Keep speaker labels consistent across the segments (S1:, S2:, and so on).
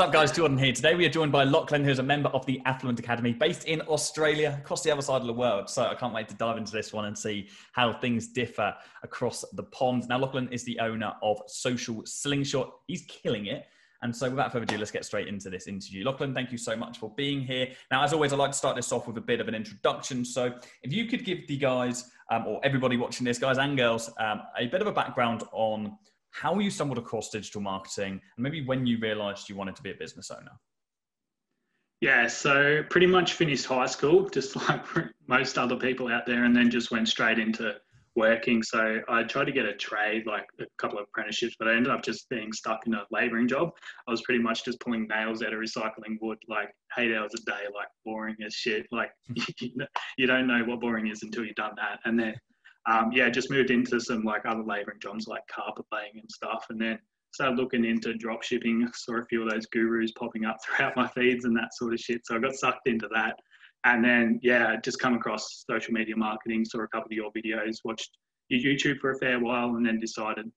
S1: Up, guys? Jordan here. Today we are joined by Lachlan, who's a member of the Affluent Academy based in Australia, across the other side of the world. So I can't wait to dive into this one and see how things differ across the pond. Now, Lachlan is the owner of Social Slingshot. He's killing it. And so, without further ado, let's get straight into this interview. Lachlan, thank you so much for being here. Now, as always, I'd like to start this off with a bit of an introduction. So, if you could give the guys, um, or everybody watching this, guys and girls, um, a bit of a background on how you stumbled across digital marketing and maybe when you realized you wanted to be a business owner.
S2: Yeah, so pretty much finished high school, just like most other people out there, and then just went straight into working. So I tried to get a trade, like a couple of apprenticeships, but I ended up just being stuck in a labouring job. I was pretty much just pulling nails out of recycling wood, like eight hours a day, like boring as shit. Like you don't know what boring is until you've done that. And then, um, yeah, just moved into some like other labouring jobs, like carpet laying and stuff. And then started looking into drop shipping. Saw a few of those gurus popping up throughout my feeds and that sort of shit. So I got sucked into that. And then, yeah, just come across social media marketing, saw a couple of your videos, watched your YouTube for a fair while, and then decided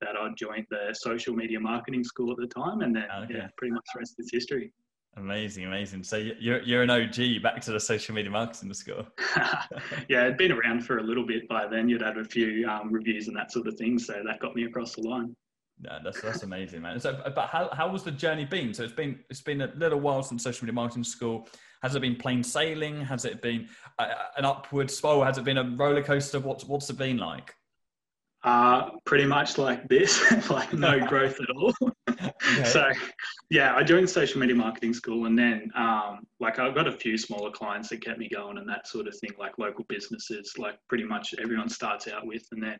S2: that I'd join the social media marketing school at the time. And then, okay. yeah, pretty much the rest is history.
S1: Amazing, amazing. So you're you're an OG back to the social media marketing school.
S2: yeah, it'd been around for a little bit by then. You'd had a few um, reviews and that sort of thing, so that got me across the line.
S1: Yeah, that's that's amazing, man. So, but how how was the journey been? So it's been it's been a little while since social media marketing school. Has it been plain sailing? Has it been uh, an upward spiral? Has it been a roller coaster? What's what's it been like?
S2: Uh, pretty much like this, like no growth at all. Okay. So, yeah, I joined social media marketing school, and then um, like I've got a few smaller clients that kept me going, and that sort of thing, like local businesses, like pretty much everyone starts out with, and then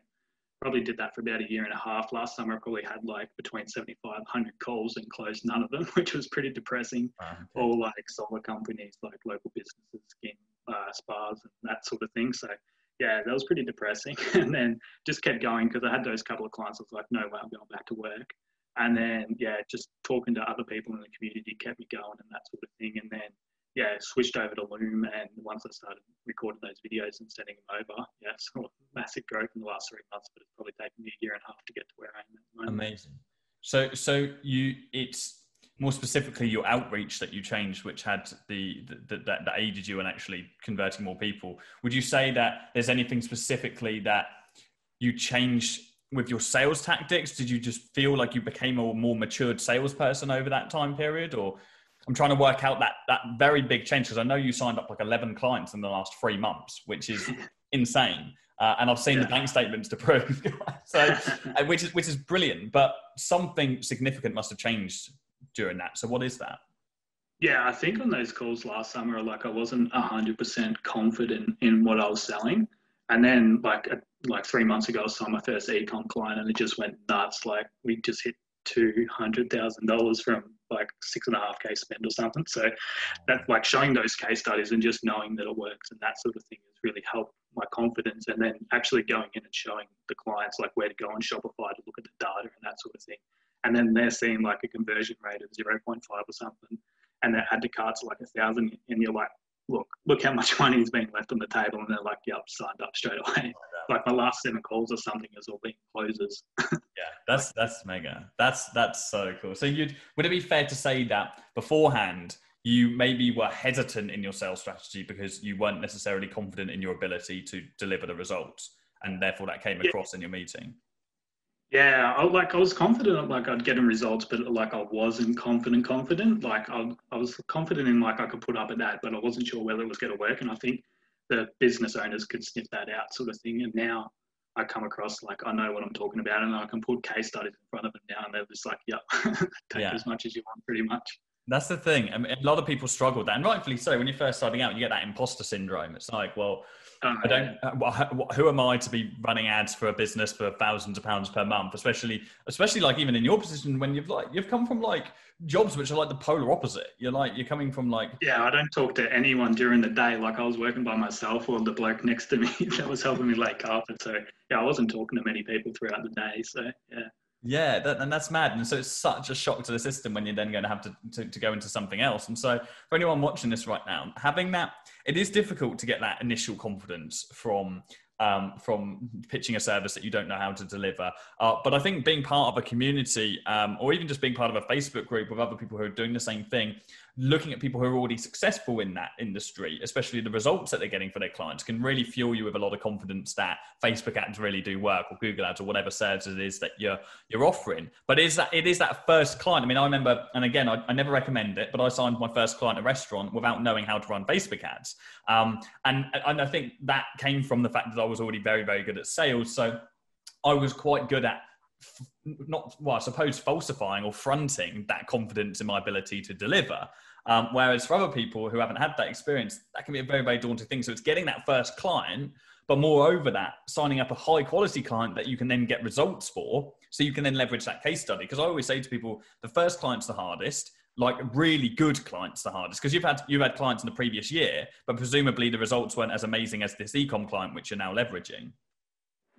S2: probably did that for about a year and a half. Last summer, I probably had like between 75, 100 calls and closed none of them, which was pretty depressing. okay. All like solar companies, like local businesses, skin uh, spas, and that sort of thing. So, yeah, that was pretty depressing. and then just kept going because I had those couple of clients. I was like, no way, I'm going back to work. And then, yeah, just talking to other people in the community kept me going and that sort of thing. And then yeah, switched over to Loom, and once I started recording those videos and sending them over, yeah, saw massive growth in the last three months. But it's probably taken me a year and a half to get to where I am at the
S1: moment. Amazing. So, so you, it's more specifically your outreach that you changed, which had the, the, the that, that aided you in actually converting more people. Would you say that there's anything specifically that you changed with your sales tactics? Did you just feel like you became a more matured salesperson over that time period, or I'm trying to work out that that very big change because I know you signed up like 11 clients in the last three months, which is insane. Uh, and I've seen yeah. the bank statements to prove. so, uh, which is which is brilliant. But something significant must have changed during that. So, what is that?
S2: Yeah, I think on those calls last summer, like I wasn't hundred percent confident in what I was selling, and then like like three months ago, I saw my first ecom client, and it just went nuts. Like we just hit two hundred thousand dollars from like six and a half k spend or something. So that like showing those case studies and just knowing that it works and that sort of thing has really helped my confidence. And then actually going in and showing the clients like where to go on Shopify to look at the data and that sort of thing. And then they're seeing like a conversion rate of 0.5 or something, and their add to carts like a thousand, and you're like, look, look how much money is being left on the table, and they're like, yep, signed up straight away. like my last seven calls or something has all been closes.
S1: yeah, that's that's mega. That's that's so cool. So you'd would it be fair to say that beforehand you maybe were hesitant in your sales strategy because you weren't necessarily confident in your ability to deliver the results, and therefore that came across yeah. in your meeting.
S2: Yeah, I, like I was confident, like I'd get in results, but like I wasn't confident, confident. Like I, I was confident in like I could put up at that, but I wasn't sure whether it was going to work. And I think the business owners could sniff that out, sort of thing. And now I come across like I know what I'm talking about, and I can put case studies in front of them now, and they're just like, "Yep, take yeah. as much as you want, pretty much."
S1: That's the thing. I mean, a lot of people struggle with that, and rightfully so. When you're first starting out, you get that imposter syndrome. It's like, well, I don't. Uh, who am I to be running ads for a business for thousands of pounds per month? Especially, especially like even in your position when you've like you've come from like jobs which are like the polar opposite. You're like you're coming from like
S2: yeah. I don't talk to anyone during the day. Like I was working by myself or the bloke next to me that was helping me lay carpet. So yeah, I wasn't talking to many people throughout the day. So yeah.
S1: Yeah, that, and that's mad. And so it's such a shock to the system when you're then going to have to, to, to, go into something else. And so for anyone watching this right now, having that, it is difficult to get that initial confidence from um, from pitching a service that you don't know how to deliver. Uh, but I think being part of a community, um, or even just being part of a Facebook group with other people who are doing the same thing, looking at people who are already successful in that industry, especially the results that they're getting for their clients, can really fuel you with a lot of confidence that Facebook ads really do work, or Google ads, or whatever service it is that you're you're offering. But is that it is that first client? I mean, I remember, and again, I, I never recommend it, but I signed my first client at a restaurant without knowing how to run Facebook ads, um, and and I think that came from the fact that I was already very very good at sales, so I was quite good at not well, I suppose falsifying or fronting that confidence in my ability to deliver. Um, whereas for other people who haven't had that experience, that can be a very, very daunting thing. So it's getting that first client, but moreover that, signing up a high quality client that you can then get results for. So you can then leverage that case study. Because I always say to people, the first client's the hardest like really good clients the hardest because you've had you've had clients in the previous year but presumably the results weren't as amazing as this ecom client which you're now leveraging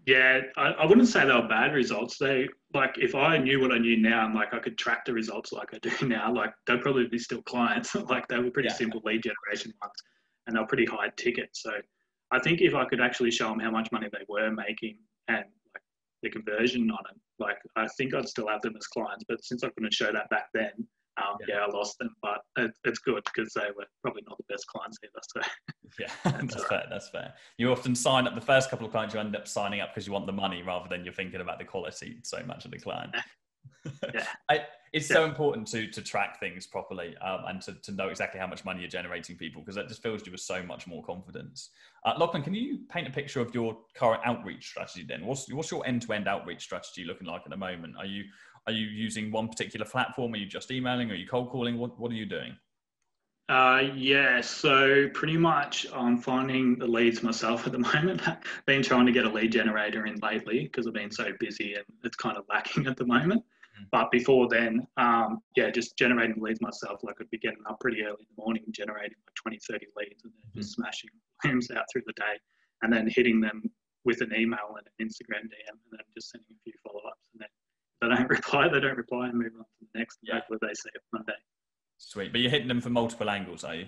S2: yeah, I, I, wouldn't say they were bad results. They like if I knew what I knew now, and like I could track the results like I do now, like they'd probably be still clients. like they were pretty yeah. simple lead generation ones, and they were pretty high ticket. So I think if I could actually show them how much money they were making and like the conversion on it, like I think I'd still have them as clients. But since I couldn't show that back then, um, yeah. yeah. I lost them, but it, it's good because they were probably not the best clients either. So
S1: yeah, that's fair. That's fair. You often sign up the first couple of clients, you end up signing up because you want the money rather than you're thinking about the quality so much of the client. yeah. I, it's yeah. so important to to track things properly um, and to, to know exactly how much money you're generating people because that just fills you with so much more confidence. Uh, Lachlan, can you paint a picture of your current outreach strategy then? What's what's your end to end outreach strategy looking like at the moment? Are you are you using one particular platform? Are you just emailing? Are you cold calling? What, what are you doing?
S2: Uh, yeah, so pretty much I'm finding the leads myself at the moment. been trying to get a lead generator in lately because I've been so busy and it's kind of lacking at the moment. Mm. But before then, um, yeah, just generating leads myself. Like I'd be getting up pretty early in the morning, generating like 20, 30 leads and then mm. just smashing volumes out through the day and then hitting them with an email and an Instagram DM and then just sending a few follow ups. They don't reply, they don't reply, and move on to the next. Yeah. Where they see it Monday.
S1: Sweet, but you're hitting them from multiple angles, are you?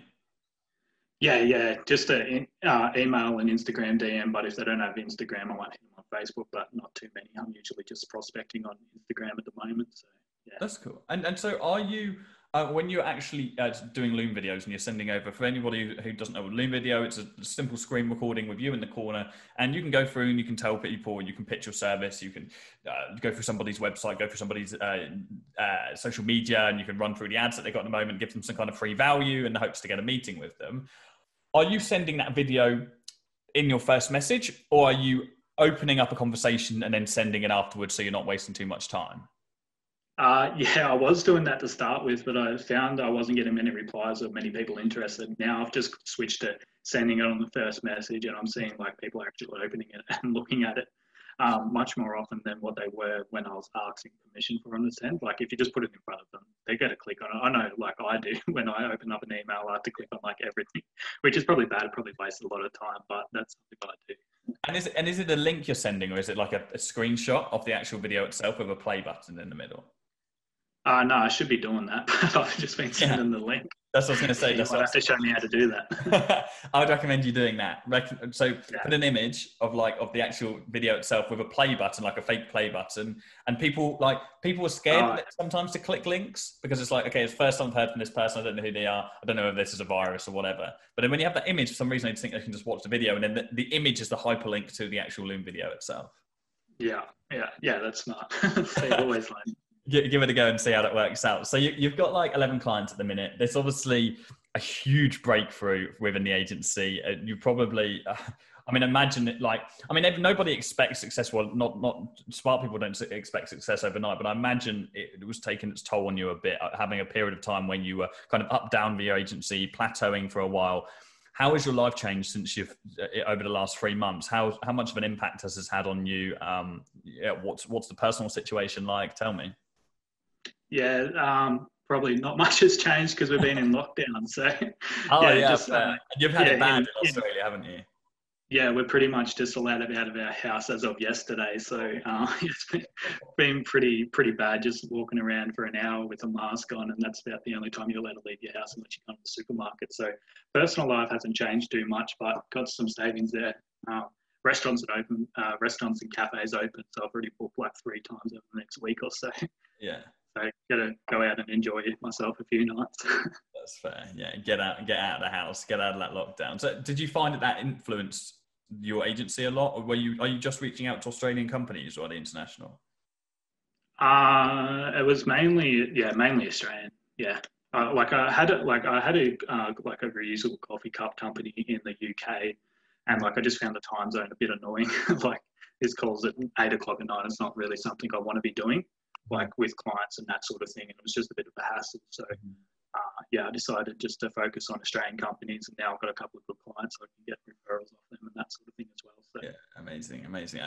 S2: Yeah, yeah, just a uh, email and Instagram DM. But if they don't have Instagram, I might hit them on Facebook, but not too many. I'm usually just prospecting on Instagram at the moment. So yeah,
S1: that's cool. And and so are you? Uh, when you're actually uh, doing Loom videos and you're sending over, for anybody who doesn't know what Loom video, it's a simple screen recording with you in the corner, and you can go through and you can tell people, you can pitch your service, you can uh, go through somebody's website, go through somebody's uh, uh, social media, and you can run through the ads that they've got at the moment, give them some kind of free value in the hopes to get a meeting with them. Are you sending that video in your first message, or are you opening up a conversation and then sending it afterwards so you're not wasting too much time?
S2: Uh, yeah, I was doing that to start with, but I found I wasn't getting many replies or many people interested. Now I've just switched to sending it on the first message, and I'm seeing like people actually opening it and looking at it um, much more often than what they were when I was asking permission for them to send. Like if you just put it in front of them, they get a click on it. I know, like I do, when I open up an email, I have to click on like everything, which is probably bad. It probably wastes a lot of time, but that's something I do.
S1: And is it, and is it a link you're sending, or is it like a, a screenshot of the actual video itself with a play button in the middle?
S2: Uh, no, I should be doing that, but I've just been sending yeah. the link.
S1: That's what I was going to say.
S2: You might have to show me how to do that.
S1: I would recommend you doing that. So yeah. put an image of like of the actual video itself with a play button, like a fake play button, and people like people are scared oh. sometimes to click links because it's like, okay, it's first time I've heard from this person. I don't know who they are. I don't know if this is a virus or whatever. But then when you have that image, for some reason, I think they can just watch the video, and then the, the image is the hyperlink to the actual Loom video itself.
S2: Yeah, yeah, yeah. That's not. they always line
S1: give it a go and see how that works out. So you, have got like 11 clients at the minute. There's obviously a huge breakthrough within the agency. You probably, I mean, imagine it like, I mean, nobody expects success. Well, not, not smart people don't expect success overnight, but I imagine it, it was taking its toll on you a bit, uh, having a period of time when you were kind of up, down the agency, plateauing for a while. How has your life changed since you've uh, over the last three months? How how much of an impact has this had on you? Um, yeah, what's what's the personal situation like? Tell me
S2: yeah, um, probably not much has changed because we've been in lockdown. So,
S1: oh yeah, yeah just, uh, you've had yeah, it bad in, in Australia, in, haven't you?
S2: Yeah, we're pretty much just allowed out of our house as of yesterday. So uh, it's been, been pretty pretty bad. Just walking around for an hour with a mask on, and that's about the only time you're allowed to leave your house unless you come to the supermarket. So personal life hasn't changed too much, but got some savings there. Uh, restaurants are open, uh, restaurants and cafes open. So I've already booked like three times over the next week or so.
S1: Yeah.
S2: So gotta go out and enjoy it myself a few nights.
S1: That's fair. Yeah, get out, get out of the house, get out of that lockdown. So, did you find that that influenced your agency a lot, or were you are you just reaching out to Australian companies or are they international?
S2: Uh, it was mainly yeah, mainly Australian. Yeah, uh, like I had a, like I had a uh, like a reusable coffee cup company in the UK, and like I just found the time zone a bit annoying. like this calls at eight o'clock at night. It's not really something I want to be doing, like with clients and that sort of thing. And it was just a bit of a hassle. So mm-hmm uh, yeah, I decided just to focus on Australian companies, and now I've got a couple of good clients, so I can get referrals off them and that sort of thing as well. So.
S1: Yeah, amazing, amazing.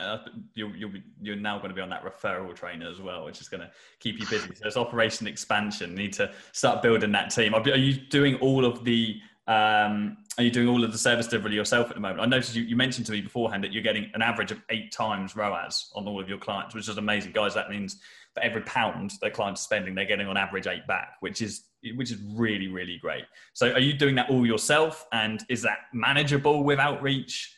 S1: You'll, you'll be, you're now going to be on that referral trainer as well, which is going to keep you busy. So it's operation expansion. You need to start building that team. Are you doing all of the um, are you doing all of the service delivery yourself at the moment? I noticed you, you, mentioned to me beforehand that you're getting an average of eight times ROAS on all of your clients, which is amazing, guys. That means for every pound their clients are spending, they're getting on average eight back, which is which is really really great. So, are you doing that all yourself, and is that manageable with outreach?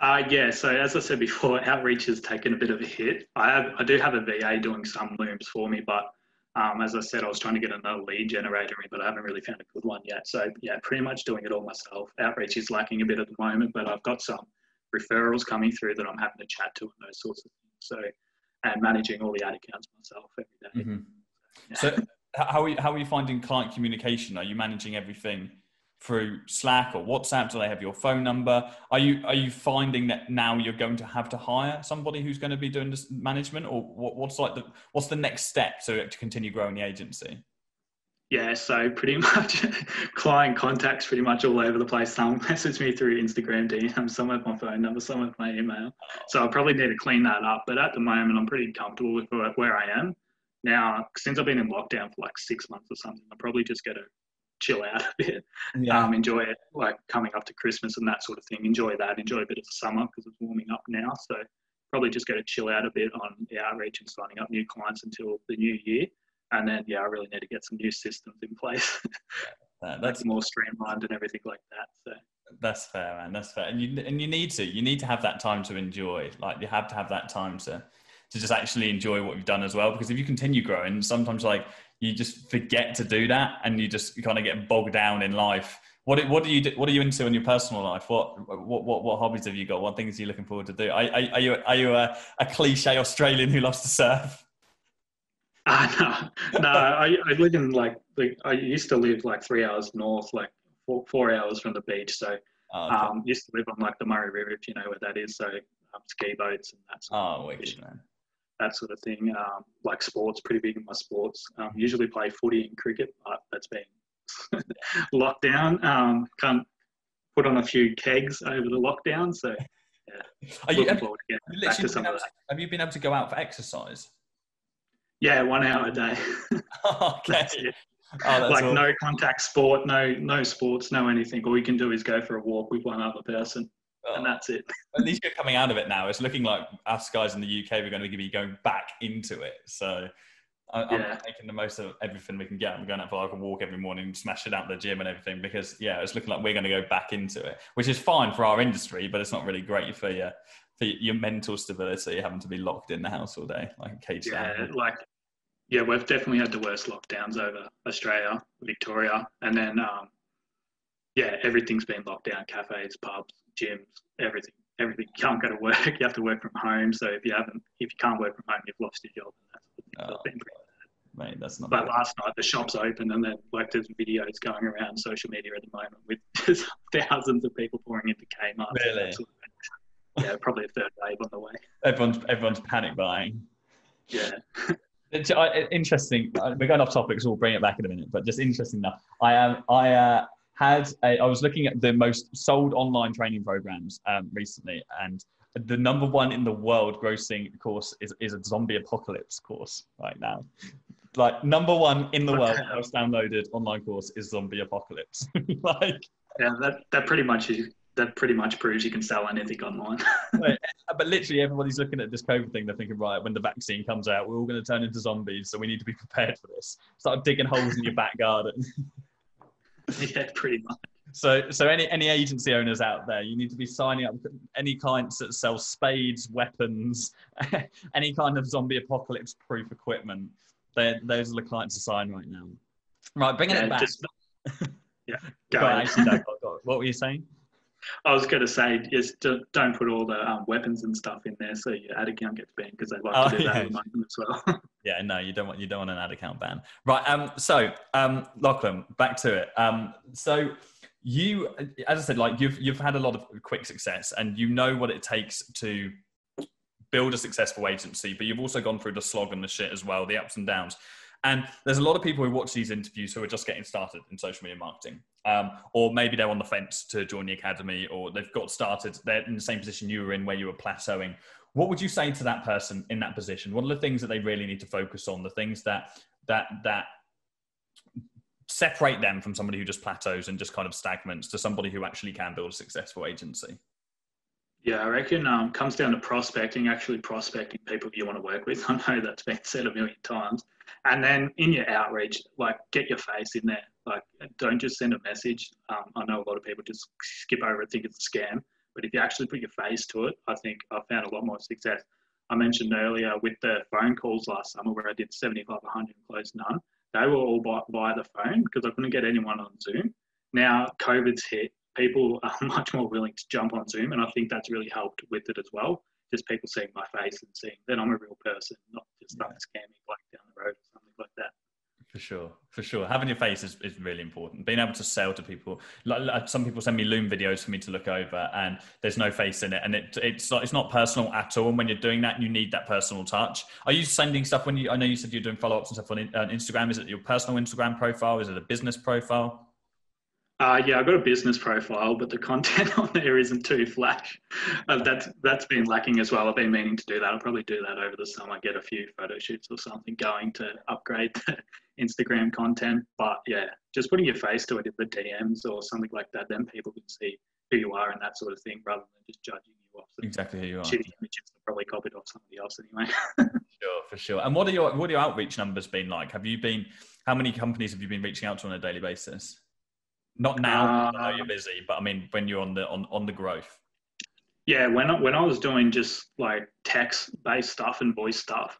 S2: Uh, yeah. So as I said before, outreach has taken a bit of a hit. I have I do have a VA doing some looms for me, but um, as I said, I was trying to get another lead generator in, but I haven't really found a good one yet. So yeah, pretty much doing it all myself. Outreach is lacking a bit at the moment, but I've got some referrals coming through that I'm having to chat to and those sorts of things. So and managing all the ad accounts myself every day.
S1: Mm-hmm. Yeah. So how are you, how are you finding client communication? Are you managing everything through Slack or WhatsApp? Do they have your phone number? Are you are you finding that now you're going to have to hire somebody who's going to be doing this management, or what, what's like the what's the next step to to continue growing the agency?
S2: Yeah, so pretty much client contacts pretty much all over the place. Some message me through Instagram DM, some with my phone number, some with my email. So I probably need to clean that up. But at the moment, I'm pretty comfortable with where I am. Now, since I've been in lockdown for like six months or something, I'm probably just going to chill out a bit, yeah. um, enjoy it, like coming up to Christmas and that sort of thing. Enjoy that, enjoy a bit of the summer because it's warming up now. So probably just going to chill out a bit on the outreach and signing up new clients until the new year and then yeah, I really need to get some new systems in place. that's more streamlined and everything like that. So
S1: that's fair, man. That's fair, and you and you need to you need to have that time to enjoy. Like you have to have that time to to just actually enjoy what you've done as well. Because if you continue growing, sometimes like you just forget to do that, and you just kind of get bogged down in life. What what do you do, what are you into in your personal life? What what what, what hobbies have you got? What things are you looking forward to do? Are, are, are you are you a, a cliche Australian who loves to surf?
S2: Uh, no, no. I, I live in like, like I used to live like three hours north, like four, four hours from the beach. So oh, okay. um, used to live on like the Murray River, if you know where that is. So um, ski boats and that. Sort
S1: oh, wicked, man.
S2: That sort of thing. Um, like sports, pretty big in my sports. Um, usually play footy and cricket, but that's been locked down. Um, can't put on a few kegs over the lockdown. So yeah,
S1: Are you, have, to, have you been able to go out for exercise?
S2: Yeah, one hour a day.
S1: okay.
S2: Oh, like no contact sport, no no sports, no anything. All you can do is go for a walk with one other person, oh. and that's it.
S1: At least you're coming out of it now. It's looking like us guys in the UK, we're going to be going back into it. So I, am yeah. making the most of everything we can get. I'm going out for like a walk every morning, smash it out the gym and everything because yeah, it's looking like we're going to go back into it, which is fine for our industry, but it's not really great for you for your mental stability, having to be locked in the house all day like cage.
S2: Yeah, like yeah, we've definitely had the worst lockdowns over Australia, Victoria, and then um, yeah, everything's been locked down: cafes, pubs, gyms, everything. Everything. You can't go to work. You have to work from home. So if you haven't, if you can't work from home, you've lost your job.
S1: And that's, oh, Mate, that's not.
S2: But good. last night the shops open, and then like there's videos going around social media at the moment with just thousands of people pouring into Kmart.
S1: Really?
S2: yeah, probably a third wave on the way.
S1: Everyone's everyone's panic buying.
S2: Yeah.
S1: interesting. Uh, we're going off topic, so we'll bring it back in a minute. But just interesting enough, I am. Um, I uh, had. A, I was looking at the most sold online training programs um, recently, and the number one in the world grossing course is, is a zombie apocalypse course right now. Like number one in the world most downloaded online course is zombie apocalypse. like
S2: yeah, that that pretty much is that pretty much proves you can sell anything online.
S1: but literally, everybody's looking at this COVID thing. They're thinking, right, when the vaccine comes out, we're all going to turn into zombies, so we need to be prepared for this. Start digging holes in your back garden.
S2: yeah, pretty much.
S1: So, so any any agency owners out there, you need to be signing up any clients that sell spades, weapons, any kind of zombie apocalypse proof equipment. They're, those are the clients to sign right now. Right, bringing yeah, it back. Just,
S2: yeah,
S1: go, go actually, no. What were you saying?
S2: I was going to say, just don't put all the um, weapons and stuff in there, so your ad account gets banned because they like oh, to do yeah. that as well.
S1: yeah, no, you don't want you don't want an ad account ban, right? Um, so um, Lachlan, back to it. Um, so you, as I said, like you've you've had a lot of quick success, and you know what it takes to build a successful agency, but you've also gone through the slog and the shit as well, the ups and downs. And there's a lot of people who watch these interviews who are just getting started in social media marketing. Um, or maybe they're on the fence to join the academy, or they've got started, they're in the same position you were in where you were plateauing. What would you say to that person in that position? What are the things that they really need to focus on? The things that that that separate them from somebody who just plateaus and just kind of stagnates to somebody who actually can build a successful agency?
S2: Yeah, I reckon um, comes down to prospecting, actually prospecting people you want to work with. I know that's been said a million times. And then in your outreach, like get your face in there. Like don't just send a message. Um, I know a lot of people just skip over it, think it's a scam. But if you actually put your face to it, I think I found a lot more success. I mentioned earlier with the phone calls last summer where I did 75, 100 close none. They were all by, via the phone because I couldn't get anyone on Zoom. Now COVID's hit, people are much more willing to jump on Zoom, and I think that's really helped with it as well. Just people seeing my face and seeing that I'm a real person, not just yeah. scamming like down the road or something like that.
S1: For sure, for sure. Having your face is, is really important. Being able to sell to people. Like, some people send me Loom videos for me to look over, and there's no face in it, and it, it's it's not personal at all. And when you're doing that, you need that personal touch. Are you sending stuff when you? I know you said you're doing follow ups and stuff on uh, Instagram. Is it your personal Instagram profile? Is it a business profile?
S2: Uh, yeah, I've got a business profile, but the content on there isn't too flash. Uh, that's that's been lacking as well. I've been meaning to do that. I'll probably do that over the summer. Get a few photo shoots or something going to upgrade the Instagram content. But yeah, just putting your face to it in the DMs or something like that, then people can see who you are and that sort of thing, rather than just judging you off
S1: exactly who you are.
S2: Shitty images that probably copied off somebody else anyway.
S1: sure, for sure. And what are your what are your outreach numbers been like? Have you been? How many companies have you been reaching out to on a daily basis? Not now, uh, I know you're busy, but I mean when you're on the on, on the growth.
S2: Yeah, when I, when I was doing just like text based stuff and voice stuff,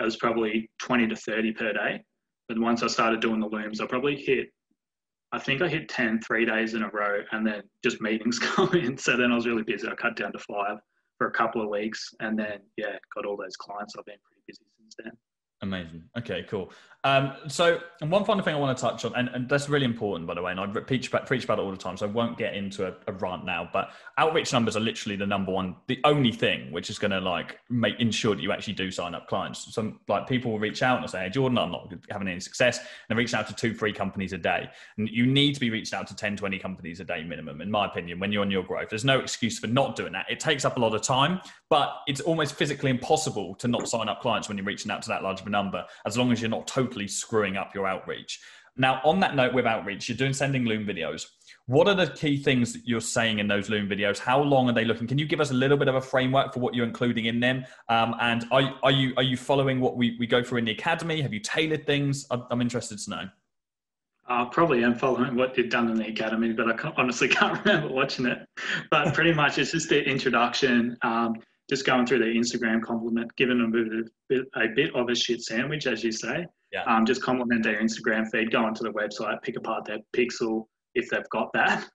S2: it was probably twenty to thirty per day. But once I started doing the looms, I probably hit, I think I hit 10 three days in a row, and then just meetings come in. So then I was really busy. I cut down to five for a couple of weeks, and then yeah, got all those clients. I've been pretty busy since then.
S1: Amazing. Okay, cool. Um, so, and one final thing I want to touch on, and, and that's really important, by the way, and I preach about, preach about it all the time, so I won't get into a, a rant now, but outreach numbers are literally the number one, the only thing which is going to like make ensure that you actually do sign up clients. Some like people will reach out and say, hey, Jordan, I'm not having any success. And they reach out to two, three companies a day. And you need to be reached out to 10, 20 companies a day minimum, in my opinion, when you're on your growth. There's no excuse for not doing that. It takes up a lot of time, but it's almost physically impossible to not sign up clients when you're reaching out to that large number, as long as you're not totally screwing up your outreach. Now, on that note, with outreach, you're doing sending Loom videos. What are the key things that you're saying in those Loom videos? How long are they looking? Can you give us a little bit of a framework for what you're including in them? Um, and are, are you are you following what we, we go through in the academy? Have you tailored things? I'm interested to know.
S2: I probably am following what you've done in the academy, but I can't, honestly can't remember watching it. But pretty much, it's just the introduction, um, just going through the Instagram compliment, giving them a bit, a bit of a shit sandwich, as you say, yeah. Um, just compliment their Instagram feed, go onto the website, pick apart their pixel if they've got that,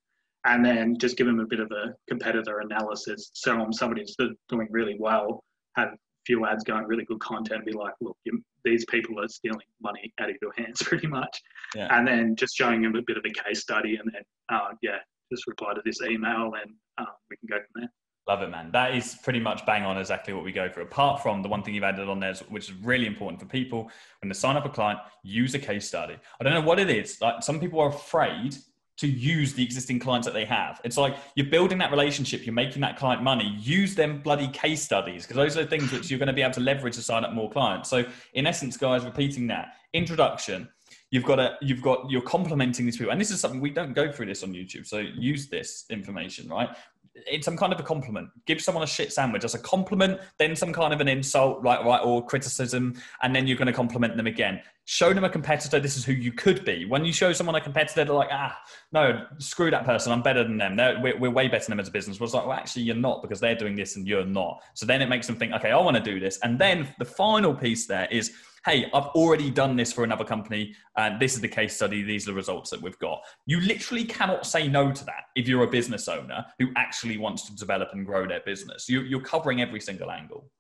S2: and then just give them a bit of a competitor analysis. So them somebody who's doing really well, have a few ads going, really good content, be like, look, you, these people are stealing money out of your hands pretty much. Yeah. And then just showing them a bit of a case study and then, uh, yeah, just reply to this email and uh, we can go from there.
S1: Love it, man. That is pretty much bang on exactly what we go for. Apart from the one thing you've added on there, which is really important for people when they sign up a client, use a case study. I don't know what it is. Like some people are afraid to use the existing clients that they have. It's like you're building that relationship, you're making that client money. Use them bloody case studies because those are the things which you're going to be able to leverage to sign up more clients. So, in essence, guys, repeating that introduction. You've got a, you've got, you're complimenting these people, and this is something we don't go through this on YouTube. So use this information, right? It's some kind of a compliment. Give someone a shit sandwich as a compliment, then some kind of an insult, right, right, or criticism, and then you're going to compliment them again. Show them a competitor. This is who you could be. When you show someone a competitor, they're like, ah, no, screw that person. I'm better than them. we're, we're way better than them as a business. Was like, well, actually, you're not because they're doing this and you're not. So then it makes them think, okay, I want to do this. And then the final piece there is hey, I've already done this for another company, and this is the case study, these are the results that we've got. You literally cannot say no to that if you're a business owner who actually wants to develop and grow their business. You, you're covering every single angle.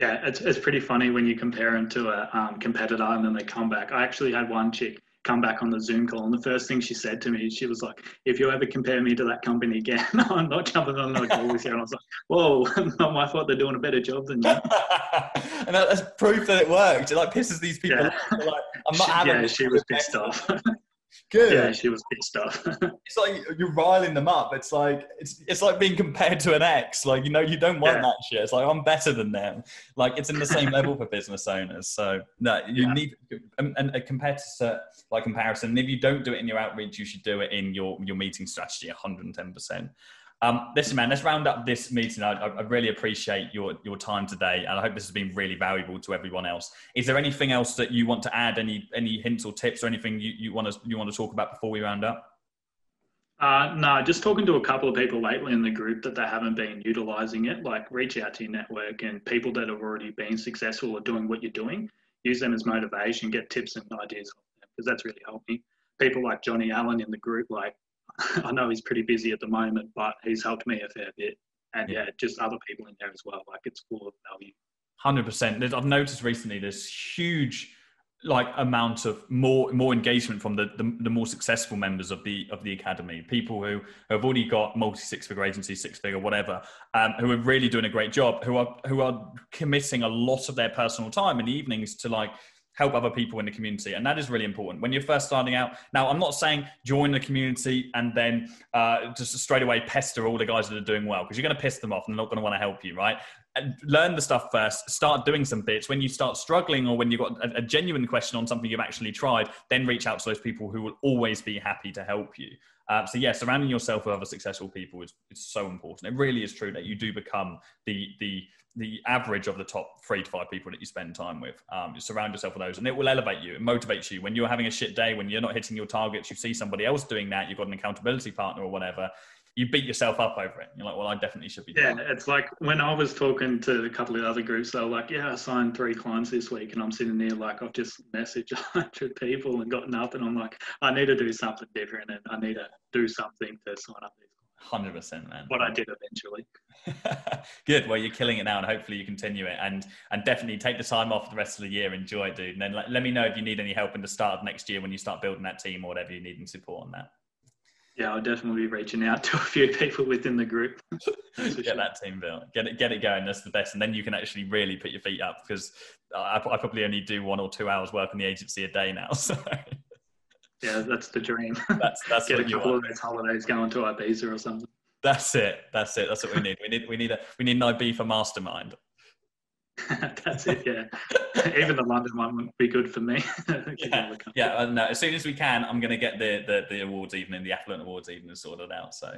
S2: Yeah, it's, it's pretty funny when you compare them to a um, competitor and then they come back. I actually had one chick come back on the Zoom call. And the first thing she said to me, she was like, if you ever compare me to that company again, I'm not jumping on the call with you. And I was like, whoa, not my fault. They're doing a better job than you.
S1: and that's proof that it worked. It like pisses these people yeah. off. Like, I'm not having
S2: Yeah, she was pissed off.
S1: Good.
S2: Yeah, she was pissed off.
S1: it's like you're riling them up. It's like it's it's like being compared to an ex. Like you know, you don't want yeah. that shit. It's like I'm better than them. Like it's in the same level for business owners. So no, you yeah. need and, and a competitor like comparison. if you don't do it in your outreach, you should do it in your your meeting strategy. 110. percent um, listen, man, let's round up this meeting. I, I, really appreciate your, your time today, and I hope this has been really valuable to everyone else. Is there anything else that you want to add? Any any hints or tips or anything you, you want to you want to talk about before we round up?
S2: Uh, no, just talking to a couple of people lately in the group that they haven't been utilizing it. Like, reach out to your network and people that have already been successful at doing what you're doing. Use them as motivation. Get tips and ideas because that's really helped me. People like Johnny Allen in the group, like I know he's pretty busy at the moment, but he's helped me a fair bit. And yeah, just other people in there as well. Like it's full of value.
S1: Hundred percent. I've noticed recently there's huge like amount of more more engagement from the, the, the more successful members of the of the academy people who have already got multi six figure agency six figure whatever um, who are really doing a great job who are who are committing a lot of their personal time in the evenings to like help other people in the community. And that is really important. When you're first starting out, now I'm not saying join the community and then uh, just straight away pester all the guys that are doing well because you're going to piss them off and they're not going to want to help you, right? And learn the stuff first, start doing some bits. When you start struggling or when you've got a, a genuine question on something you've actually tried, then reach out to those people who will always be happy to help you. Uh, so yeah, surrounding yourself with other successful people is, is so important. It really is true that you do become the the the average of the top three to five people that you spend time with. Um, you surround yourself with those, and it will elevate you. It motivates you when you're having a shit day, when you're not hitting your targets. You see somebody else doing that. You've got an accountability partner or whatever. You beat yourself up over it. You're like, well, I definitely should be.
S2: Yeah, it's like when I was talking to a couple of other groups, they were like, "Yeah, I signed three clients this week," and I'm sitting there like, I've just messaged hundred people and got nothing. I'm like, I need to do something different, and I need to do something to sign up these
S1: Hundred percent, man.
S2: What I did eventually.
S1: Good. Well, you're killing it now, and hopefully you continue it, and and definitely take the time off the rest of the year. Enjoy it, dude. And then let, let me know if you need any help in the start of next year when you start building that team or whatever you need and support on that.
S2: Yeah, I'll definitely be reaching out to a few people within the group.
S1: get sure. that team built. Get it, get it going. That's the best, and then you can actually really put your feet up because I, I probably only do one or two hours work in the agency a day now. So
S2: yeah, that's the dream.
S1: That's that's
S2: get a couple of those holidays going to Ibiza or something.
S1: That's it. That's it. That's what we need. We need we need a we need an Ibiza mastermind.
S2: that's it. Yeah, even the London one would be good for me.
S1: yeah, yeah. No, as soon as we can, I'm going to get the, the the awards evening, the affluent awards evening sorted out. So.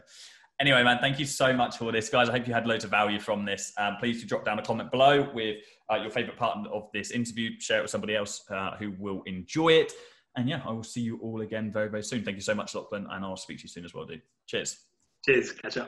S1: Anyway, man, thank you so much for this, guys. I hope you had loads of value from this. Um, please do drop down a comment below with uh, your favorite part of this interview. Share it with somebody else uh, who will enjoy it. And yeah, I will see you all again very, very soon. Thank you so much, Lachlan, and I'll speak to you soon as well, dude. Cheers.
S2: Cheers. Catch up.